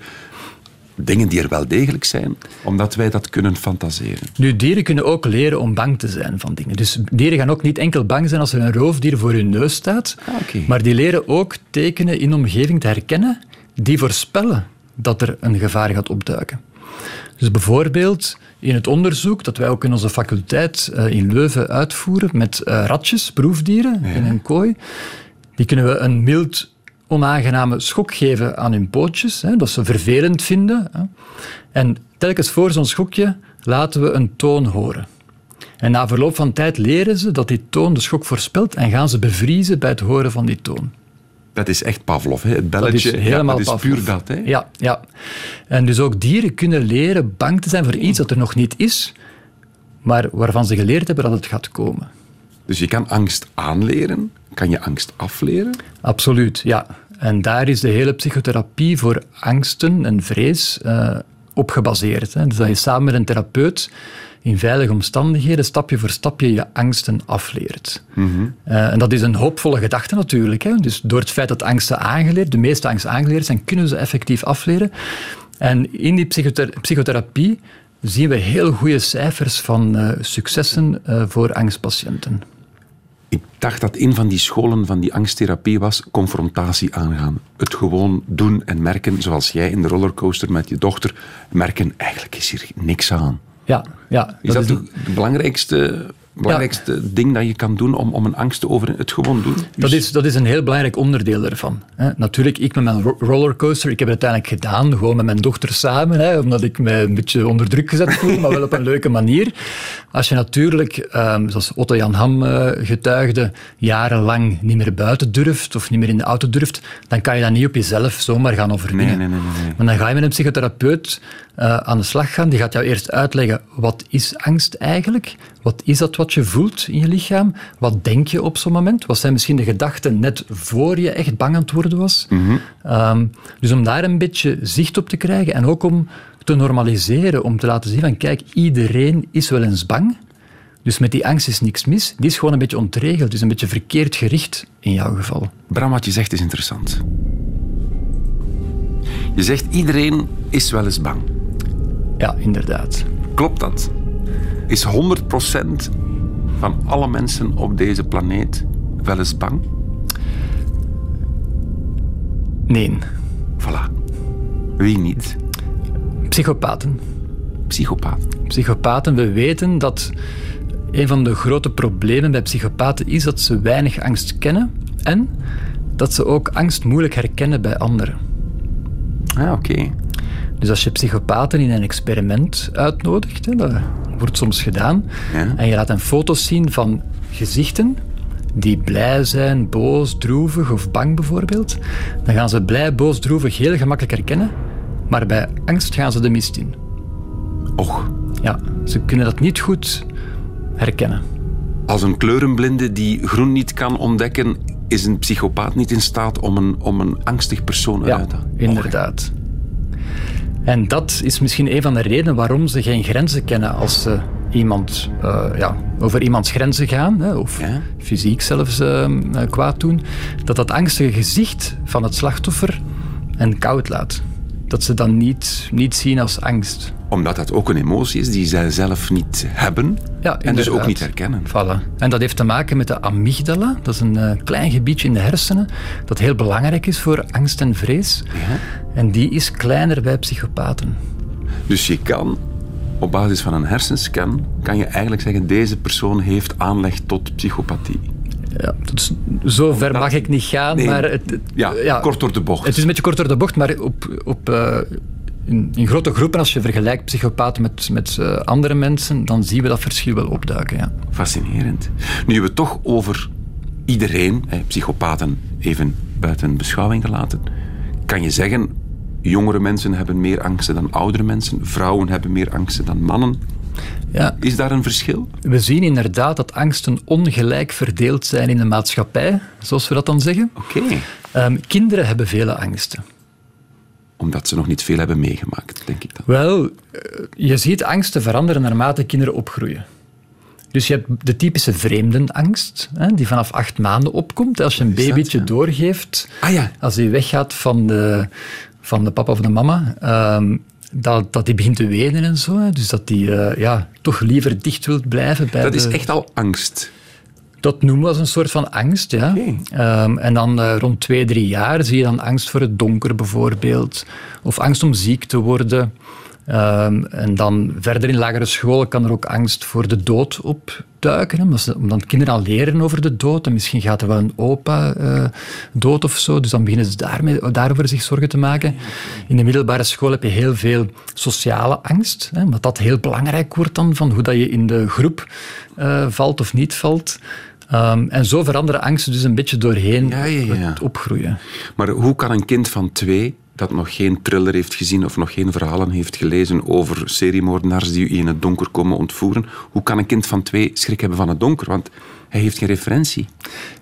dingen die er wel degelijk zijn, omdat wij dat kunnen fantaseren? Nu, dieren kunnen ook leren om bang te zijn van dingen. Dus dieren gaan ook niet enkel bang zijn als er een roofdier voor hun neus staat, Ah, maar die leren ook tekenen in de omgeving te herkennen die voorspellen dat er een gevaar gaat opduiken. Dus bijvoorbeeld in het onderzoek dat wij ook in onze faculteit eh, in Leuven uitvoeren met eh, ratjes, proefdieren, in een kooi, die kunnen we een mild onaangename schok geven aan hun pootjes, hè, dat ze vervelend vinden. Hè. En telkens voor zo'n schokje laten we een toon horen. En na verloop van tijd leren ze dat die toon de schok voorspelt en gaan ze bevriezen bij het horen van die toon. Dat is echt Pavlov, hè? het Dat belletje. is helemaal ja, dat is puur dat. Hè? Ja, ja. En dus ook dieren kunnen leren bang te zijn voor iets dat er nog niet is, maar waarvan ze geleerd hebben dat het gaat komen. Dus je kan angst aanleren, kan je angst afleren. Absoluut, ja. En daar is de hele psychotherapie voor angsten en vrees eh, op gebaseerd. Hè. Dus dat je samen met een therapeut in veilige omstandigheden stapje voor stapje je angsten afleert. Eh, en dat is een hoopvolle gedachte natuurlijk. Hè. Dus door het feit dat angsten aangeleerd, de meeste angsten aangeleerd zijn, kunnen ze effectief afleren. En in die psychother- psychotherapie zien we heel goede cijfers van eh, successen eh, voor angstpatiënten. Ik dacht dat een van die scholen van die angsttherapie was confrontatie aangaan. Het gewoon doen en merken, zoals jij in de rollercoaster met je dochter, merken, eigenlijk is hier niks aan. Ja, ja. Is dat, is het belangrijkste, belangrijkste ding dat je kan doen om, om een angst te over het gewoon doen? Dat Dus- is, dat is een heel belangrijk onderdeel ervan. Hè. Natuurlijk, ik met mijn ro- rollercoaster, ik heb het uiteindelijk gedaan, gewoon met mijn dochter samen, hè, omdat ik me een beetje onder druk gezet voel, maar wel op een leuke manier. Als je natuurlijk, ehm, zoals Otto Jan Ham eh, getuigde, jarenlang niet meer buiten durft of niet meer in de auto durft, dan kan je dat niet op jezelf zomaar gaan overwinnen. Nee, nee, nee, nee, nee. Maar dan ga je met een psychotherapeut eh, aan de slag gaan. Die gaat jou eerst uitleggen, wat is angst eigenlijk? Wat is dat wat je voelt in je lichaam? Wat denk je op zo'n moment? Wat zijn misschien de gedachten net voor je echt bang aan het worden was? Ehm, dus om daar een beetje zicht op te krijgen en ook om te normaliseren, om te laten zien van kijk, iedereen is wel eens bang. Dus met die angst is niks mis. Die is gewoon een beetje ontregeld, dus een beetje verkeerd gericht in jouw geval. Bram, wat je zegt is interessant. Je zegt iedereen is wel eens bang. Ja, inderdaad. Klopt dat? Is 100% van alle mensen op deze planeet wel eens bang? Nee. Voilà. Wie niet? Psychopaten. Psychopaat. Psychopaten, we weten dat een van de grote problemen bij psychopaten is dat ze weinig angst kennen en dat ze ook angst moeilijk herkennen bij anderen. Ah, oké. Dus als je psychopaten in een experiment uitnodigt, hè, dat wordt soms gedaan, Ja. en je laat hen foto's zien van gezichten die blij zijn, boos, droevig of bang bijvoorbeeld, dan gaan ze blij, boos, droevig heel gemakkelijk herkennen, maar bij angst gaan ze de mist in. Och, Ja, ze kunnen dat niet goed herkennen. als een kleurenblinde die groen niet kan ontdekken, is een psychopaat niet in staat om een, om een angstig persoon Ja, uit te inderdaad. En dat is misschien een van de redenen waarom ze geen grenzen kennen als ze iemand, eh, ja, over iemands grenzen gaan, hè, of Ja. fysiek zelfs eh, eh, kwaad doen. Dat dat angstige gezicht van het slachtoffer hen koud laat. Dat ze dan niet, niet zien als angst. Omdat dat ook een emotie is die zij zelf niet hebben Ja, en dus ook niet herkennen. Voilà. En dat heeft te maken met de amygdala. Dat is een eh, klein gebiedje in de hersenen dat heel belangrijk is voor angst en vrees. Ja. En die is kleiner bij psychopaten. Dus je kan op basis van een hersenscan kan je eigenlijk zeggen deze persoon heeft aanleg tot psychopathie. Ja, dus zo ver mag ik niet gaan, Nee, maar... Het, het- Ja, kort door de bocht. Het is een beetje kort door de bocht, maar op, op, eh, in, in grote groepen, als je vergelijkt psychopaten met, met eh, andere mensen, dan zien we dat verschil wel opduiken. Ja. Fascinerend. Nu we toch over iedereen, hè, psychopaten even buiten beschouwing gelaten, kan je zeggen, jongere mensen hebben meer angsten dan oudere mensen, vrouwen hebben meer angsten dan mannen. Ja. Is daar een verschil? We zien inderdaad dat angsten ongelijk verdeeld zijn in de maatschappij, zoals we dat dan zeggen. Oké. Ehm, kinderen hebben vele angsten. Omdat ze nog niet veel hebben meegemaakt, denk ik dan. Wel, eh, je ziet angsten veranderen naarmate kinderen opgroeien. Dus je hebt de typische vreemdenangst, hè, die vanaf acht maanden opkomt. Als je een dat, babytje ja? doorgeeft, Ah ja. als hij weggaat van de, van de papa of de mama, ehm, dat, dat die begint te wenen en zo. hè. Dus dat die eh, ja, toch liever dicht wilt blijven bij Dat is de- echt al angst. Dat noemen we als een soort van angst, ja. Ehm, en dan eh, rond twee, drie jaar zie je dan angst voor het donker bijvoorbeeld. Of angst om ziek te worden. Ehm, en dan verder in lagere school kan er ook angst voor de dood opduiken. Omdat, ze- omdat kinderen al leren over de dood. En misschien gaat er wel een opa eh, dood of zo. Dus dan beginnen ze daarmee, daarover zich zorgen te maken. In de middelbare school heb je heel veel sociale angst. Hè, omdat dat heel belangrijk wordt dan, van hoe dat je in de groep eh, valt of niet valt. Ehm, en zo veranderen angsten dus een beetje doorheen Ja, ja, ja. het opgroeien. Maar hoe kan een kind van twee, dat nog geen thriller heeft gezien of nog geen verhalen heeft gelezen over seriemoordenaars die u in het donker komen ontvoeren, hoe kan een kind van twee schrik hebben van het donker? Want hij heeft geen referentie.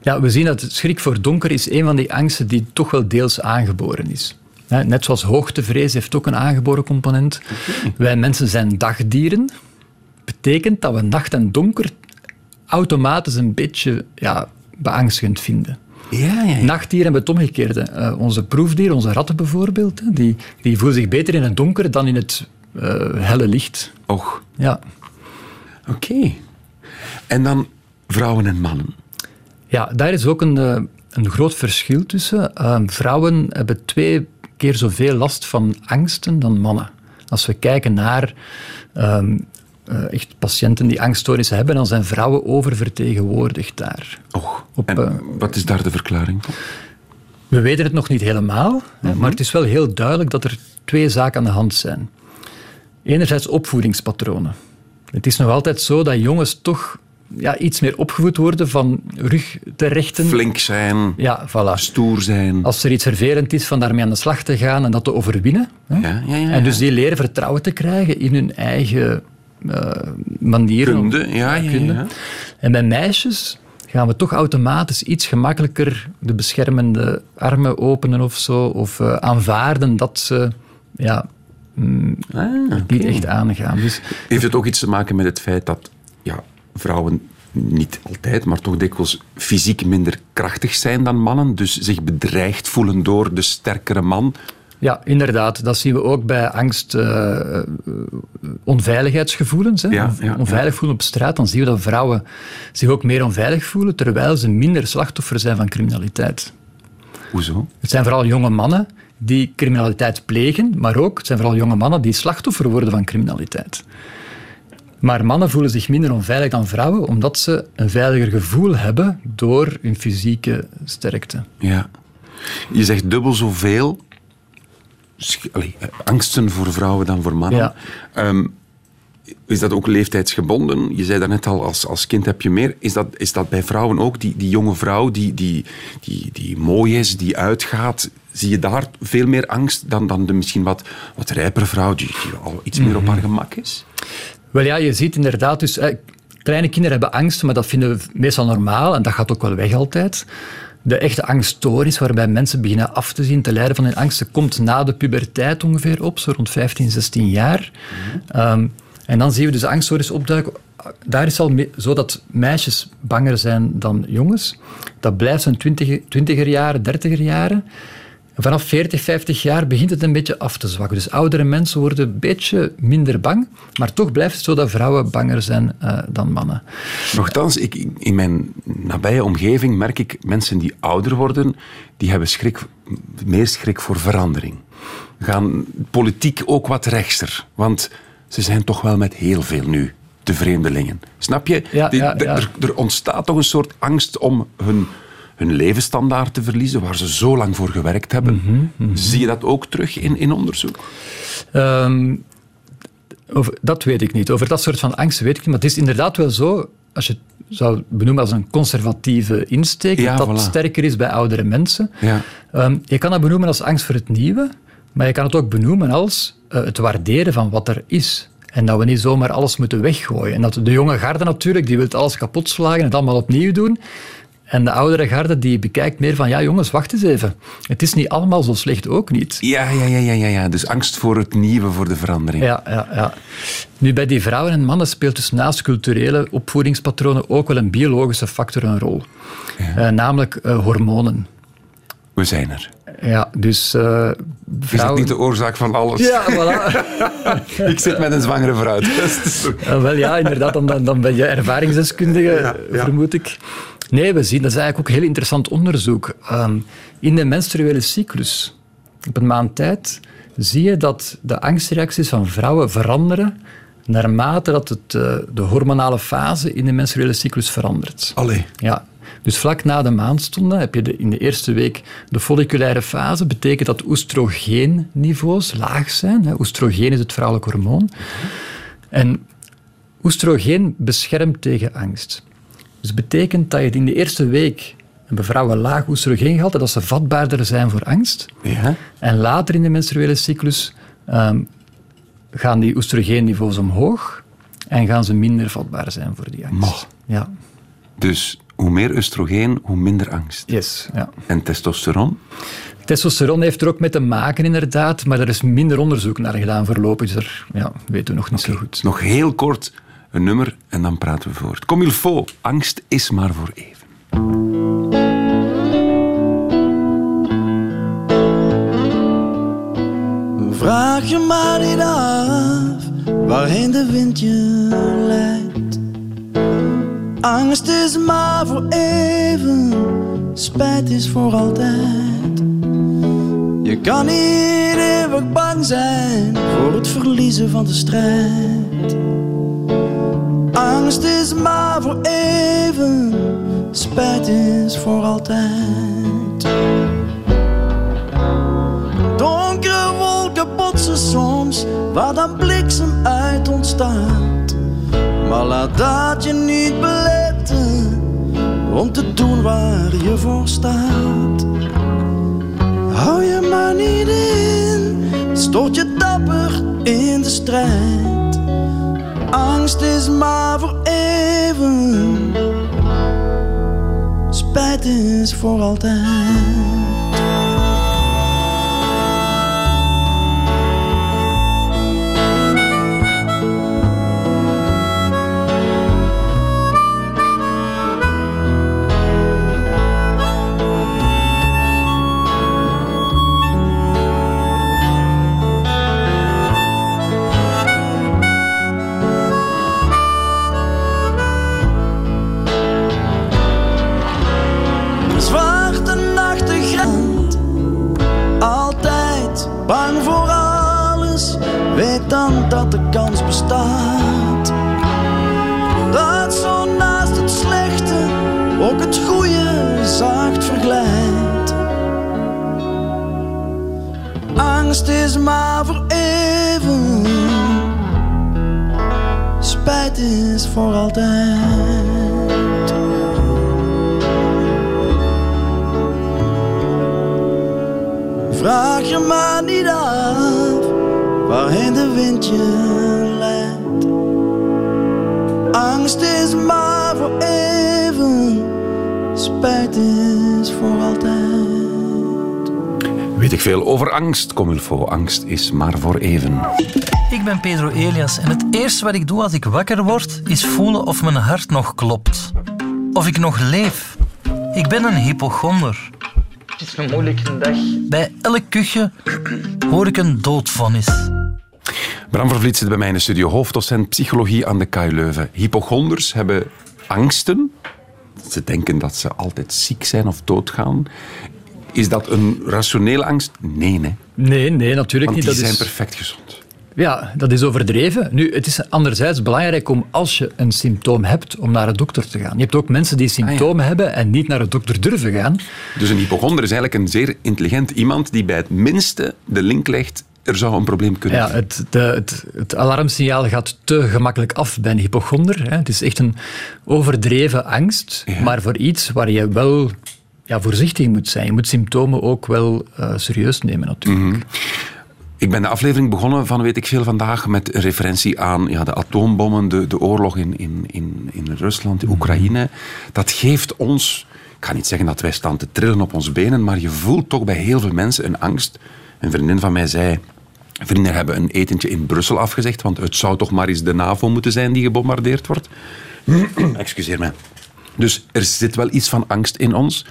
Ja, we zien dat schrik voor donker is een van die angsten die toch wel deels aangeboren is. Net zoals hoogtevrees heeft ook een aangeboren component. Wij mensen zijn dagdieren. Betekent dat we nacht en donker automatisch een beetje ja, beangstigend vinden. Ja, ja, Nachtdieren hebben het omgekeerde. Eh, onze proefdieren, onze ratten bijvoorbeeld, die, die voelen zich beter in het donker dan in het eh, helle licht. Och, Ja. oké. En dan vrouwen en mannen. Ja, daar is ook een, eh, een groot verschil tussen. Ehm, vrouwen hebben twee keer zoveel last van angsten dan mannen. Als we kijken naar ehm, eh, echt patiënten die angststoornissen hebben, dan zijn vrouwen oververtegenwoordigd daar. Och, Op, en eh, wat is daar de verklaring? We weten het nog niet helemaal, hè, maar het is wel heel duidelijk dat er twee zaken aan de hand zijn. Enerzijds opvoedingspatronen. Het is nog altijd zo dat jongens toch ja, iets meer opgevoed worden van rug te rechten. Flink zijn, Ja, voilà. stoer zijn. Als er iets vervelend is, van daarmee aan de slag te gaan en dat te overwinnen. Hè. Ja, ja, ja. En dus die leren vertrouwen te krijgen in hun eigen eh, manier. om- Kunde, ja, ja, kunde. ja. En bij meisjes gaan we toch automatisch iets gemakkelijker de beschermende armen openen of zo. Of eh, aanvaarden dat ze ja, mm, Ah, het niet echt aangaan. Dus Heeft het ook iets te maken met het feit dat ja, vrouwen niet altijd, maar toch dikwijls fysiek minder krachtig zijn dan mannen, dus zich bedreigd voelen door de sterkere man? Ja, inderdaad. Dat zien we ook bij angst, eh, onveiligheidsgevoelens. Hè. Ja, ja, onveilig voelen op straat. Dan zien we dat vrouwen zich ook meer onveilig voelen, terwijl ze minder slachtoffer zijn van criminaliteit. Hoezo? Het zijn vooral jonge mannen die criminaliteit plegen, maar ook het zijn vooral jonge mannen die slachtoffer worden van criminaliteit. Maar mannen voelen zich minder onveilig dan vrouwen, omdat ze een veiliger gevoel hebben door hun fysieke sterkte. Ja. Je zegt dubbel zoveel allee, eh, angsten voor vrouwen dan voor mannen. Ja. Ehm, is dat ook leeftijdsgebonden? Je zei daarnet al, als, als kind heb je meer. Is dat, is dat bij vrouwen ook? Die, die jonge vrouw die, die, die, die mooi is, die uitgaat, zie je daar veel meer angst dan, dan de misschien wat, wat rijpere vrouw die, die al iets meer op haar gemak is? Wel ja, je ziet inderdaad, dus eh, kleine kinderen hebben angst, maar dat vinden we meestal normaal en dat gaat ook wel weg altijd. De echte angststoornis, waarbij mensen beginnen af te zien, te lijden van hun angsten, komt na de puberteit ongeveer op, zo rond 15, 16 jaar. Ehm, en dan zien we dus de angststoornis opduiken. Daar is al zo dat meisjes banger zijn dan jongens. Dat blijft zo'n 20, 20er jaren, 30er jaren. Vanaf 40, 50 jaar begint het een beetje af te zwakken. Dus oudere mensen worden een beetje minder bang, maar toch blijft het zo dat vrouwen banger zijn eh, dan mannen. Nochtans, ik, in mijn nabije omgeving merk ik mensen die ouder worden, die hebben schrik, meer schrik voor verandering. Gaan politiek ook wat rechtser, want ze zijn toch wel met heel veel nu de vreemdelingen. Snap je? Ja, Die- ja, de- ja. Er, er ontstaat toch een soort angst om hun, hun levensstandaard te verliezen, waar ze zo lang voor gewerkt hebben. Mhm, Zie je dat ook terug in, in onderzoek? Over, dat weet ik niet. Over dat soort van angsten weet ik niet. Maar het is inderdaad wel zo, als je het zou benoemen als een conservatieve insteek, Ja, dat dat voilà. sterker is bij oudere mensen. Ja. Ehm, je kan dat benoemen als angst voor het nieuwe, maar je kan het ook benoemen als eh, het waarderen van wat er is. En dat we niet zomaar alles moeten weggooien. En dat de jonge garde natuurlijk, die wil alles kapot slagen en het allemaal opnieuw doen. En de oudere garde die bekijkt meer van, ja jongens, wacht eens even. Het is niet allemaal zo slecht, ook niet. Ja, ja, ja, ja, ja, ja. Dus angst voor het nieuwe, voor de verandering. Ja, ja, ja. Nu, bij die vrouwen en mannen speelt dus naast culturele opvoedingspatronen ook wel een biologische factor een rol. Eh, namelijk eh, hormonen. We zijn er. Ja, dus eh, Is dat niet de oorzaak van alles? Ja, voilà. (laughs) Ik zit met een zwangere vrouw. Ja, wel ja, inderdaad, dan, dan, ben je ervaringsdeskundige, ja. vermoed ik. Nee, we zien, dat is eigenlijk ook heel interessant onderzoek. Ehm, in de menstruele cyclus, op een maand tijd, zie je dat de angstreacties van vrouwen veranderen naarmate dat het, eh, de hormonale fase in de menstruele cyclus verandert. Allee. Ja. Dus vlak na de maandstonden heb je de, in de eerste week de folliculaire fase. betekent dat oestrogeenniveaus laag zijn. Hè. Oestrogeen is het vrouwelijk hormoon. En oestrogeen beschermt tegen angst. Dus betekent dat je in de eerste week hebben vrouwen laag oestrogeengehalte, dat ze vatbaarder zijn voor angst. Ja. En later in de menstruele cyclus ehm, gaan die oestrogeenniveaus omhoog en gaan ze minder vatbaar zijn voor die angst. Mach. Ja. Dus hoe meer oestrogeen, hoe minder angst. Yes, ja. En testosteron? Testosteron heeft er ook mee te maken, inderdaad, maar er is minder onderzoek naar gedaan voorlopig. Dus daar ja, weten we nog niet zo goed. Nog heel kort een nummer en dan praten we voort. Comme il faut. Angst is maar voor even. Vraag je maar niet af waarheen de wind je leidt. Angst is maar voor even, spijt is voor altijd. Je kan niet eeuwig bang zijn voor het verliezen van de strijd. Angst is maar voor even, spijt is voor altijd. Donkere wolken botsen soms, waar dan bliksem uit ontstaat. Maar laat dat je niet beletten om te doen waar je voor staat. Hou je maar niet in, stoot je dapper in de strijd. Angst is maar voor even, spijt is voor altijd. Bestaat. Dat zo naast het slechte ook het goede zacht verglijdt. Angst is maar voor even, spijt is voor altijd. Vraag je maar niet af waarheen de wind je. Angst is maar voor even, spijt is voor altijd. Weet ik veel over angst? Faut. Angst is maar voor even. Ik ben Pedro Elias en het eerste wat ik doe als ik wakker word, is voelen of mijn hart nog klopt. Of ik nog leef. Ik ben een hypochonder. Het is een moeilijke dag. Bij elk kuchje hoor ik een doodvonnis. Bram Vervliet zit bij mij in de studio, hoofddocent psychologie aan de KU Leuven. Hypochonders hebben angsten. Ze denken dat ze altijd ziek zijn of doodgaan. Is dat een rationele angst? Nee, nee. Nee, nee, natuurlijk niet. die Dat zijn is, perfect gezond. ja, dat is overdreven. Nu, het is anderzijds belangrijk om, als je een symptoom hebt, om naar de dokter te gaan. Je hebt ook mensen die symptomen hebben en niet naar de dokter durven gaan. Dus een hypochonder is eigenlijk een zeer intelligent iemand die bij het minste de link legt, er zou een probleem kunnen Ja, zijn. het, de, het, het alarmsignaal gaat te gemakkelijk af bij een hypochonder. Hè. Het is echt een overdreven angst, Ja. maar voor iets waar je wel ja, voorzichtig moet zijn. Je moet symptomen ook wel eh, serieus nemen, natuurlijk. Ik ben de aflevering begonnen van Weet ik veel vandaag met referentie aan ja, de atoombommen, de, de oorlog in, in, in, in Rusland, in Oekraïne. Dat geeft ons, ik ga niet zeggen dat wij staan te trillen op onze benen, maar je voelt toch bij heel veel mensen een angst. Een vriendin van mij zei, vrienden hebben een etentje in Brussel afgezegd, want het zou toch maar eens de NAVO moeten zijn die gebombardeerd wordt. (clears throat) Excuseer mij. Dus er zit wel iets van angst in ons.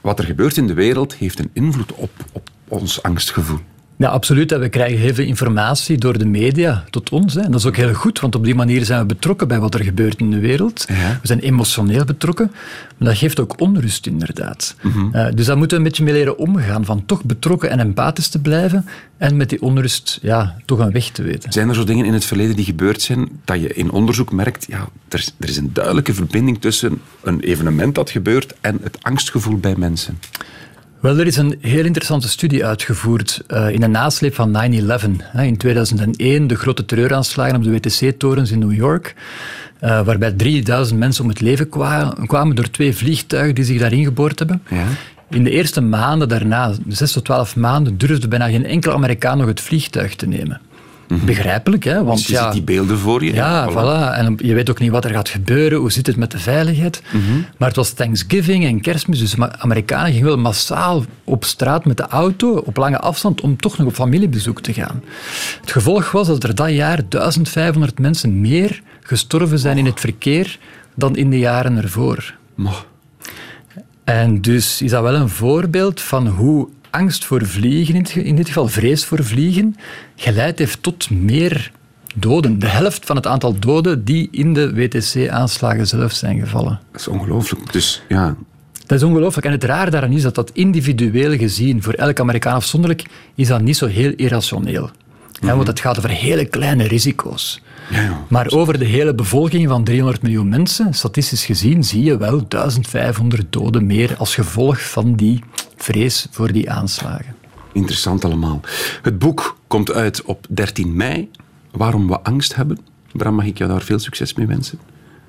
Wat er gebeurt in de wereld heeft een invloed op, op ons angstgevoel. Ja, absoluut. We krijgen heel veel informatie door de media tot ons. Hè. En dat is ook heel goed, want op die manier zijn we betrokken bij wat er gebeurt in de wereld. We zijn emotioneel betrokken, maar dat geeft ook onrust, inderdaad. Uh, dus daar moeten we een beetje mee leren omgaan, van toch betrokken en empathisch te blijven en met die onrust ja, toch een weg te weten. Zijn er zo dingen in het verleden die gebeurd zijn dat je in onderzoek merkt, ja, er, is, er is een duidelijke verbinding tussen een evenement dat gebeurt en het angstgevoel bij mensen? Wel, er is een heel interessante studie uitgevoerd uh, in de nasleep van 9-11. In 2001 de grote terreuraanslagen op de WTC-torens in New York, uh, waarbij 3000 mensen om het leven kwamen, kwamen door twee vliegtuigen die zich daarin geboord hebben. Ja. In de eerste maanden daarna, 6 tot 12 maanden, durfde bijna geen enkel Amerikaan nog het vliegtuig te nemen. Begrijpelijk, hè? Want Dus je ja, ziet die beelden voor je. ja, voilà. En je weet ook niet wat er gaat gebeuren, hoe zit het met de veiligheid. Maar het was Thanksgiving en kerstmis, dus de Amerikanen gingen wel massaal op straat met de auto op lange afstand om toch nog op familiebezoek te gaan. Het gevolg was dat er dat jaar 1500 mensen meer gestorven zijn in het verkeer dan in de jaren ervoor. Maar, En dus is dat wel een voorbeeld van hoe angst voor vliegen, in dit geval vrees voor vliegen, geleid heeft tot meer doden. De helft van het aantal doden die in de WTC-aanslagen zelf zijn gevallen. dat is ongelooflijk. Dus ja, Dat is ongelooflijk. En het raar daaraan is dat dat individueel gezien, voor elk Amerikaan afzonderlijk, is dat niet zo heel irrationeel. Ja, want het gaat over hele kleine risico's. ja, ja. Maar over de hele bevolking van 300 miljoen mensen, statistisch gezien, zie je wel 1500 doden meer als gevolg van die vrees voor die aanslagen. interessant allemaal. Het boek komt uit op 13 mei. Waarom we angst hebben. Bram, mag ik jou daar veel succes mee wensen?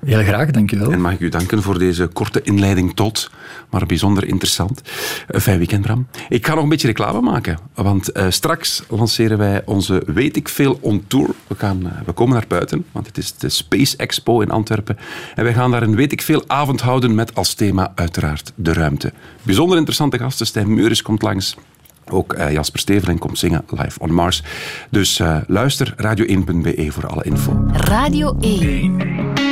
Heel graag, dankjewel. En mag ik u danken voor deze korte inleiding tot, maar bijzonder interessant. Een fijn weekend, Bram. Ik ga nog een beetje reclame maken, want eh, straks lanceren wij onze Weet ik Veel on Tour. We, gaan, eh, we komen naar buiten, want het is de Space Expo in Antwerpen. En wij gaan daar een Weet ik Veel avond houden met als thema uiteraard de ruimte. Bijzonder interessante gasten. Stijn Meuris komt langs. Ook eh, Jasper Steveling komt zingen live on Mars. Dus eh, luister radio1.be voor alle info. Radio 1.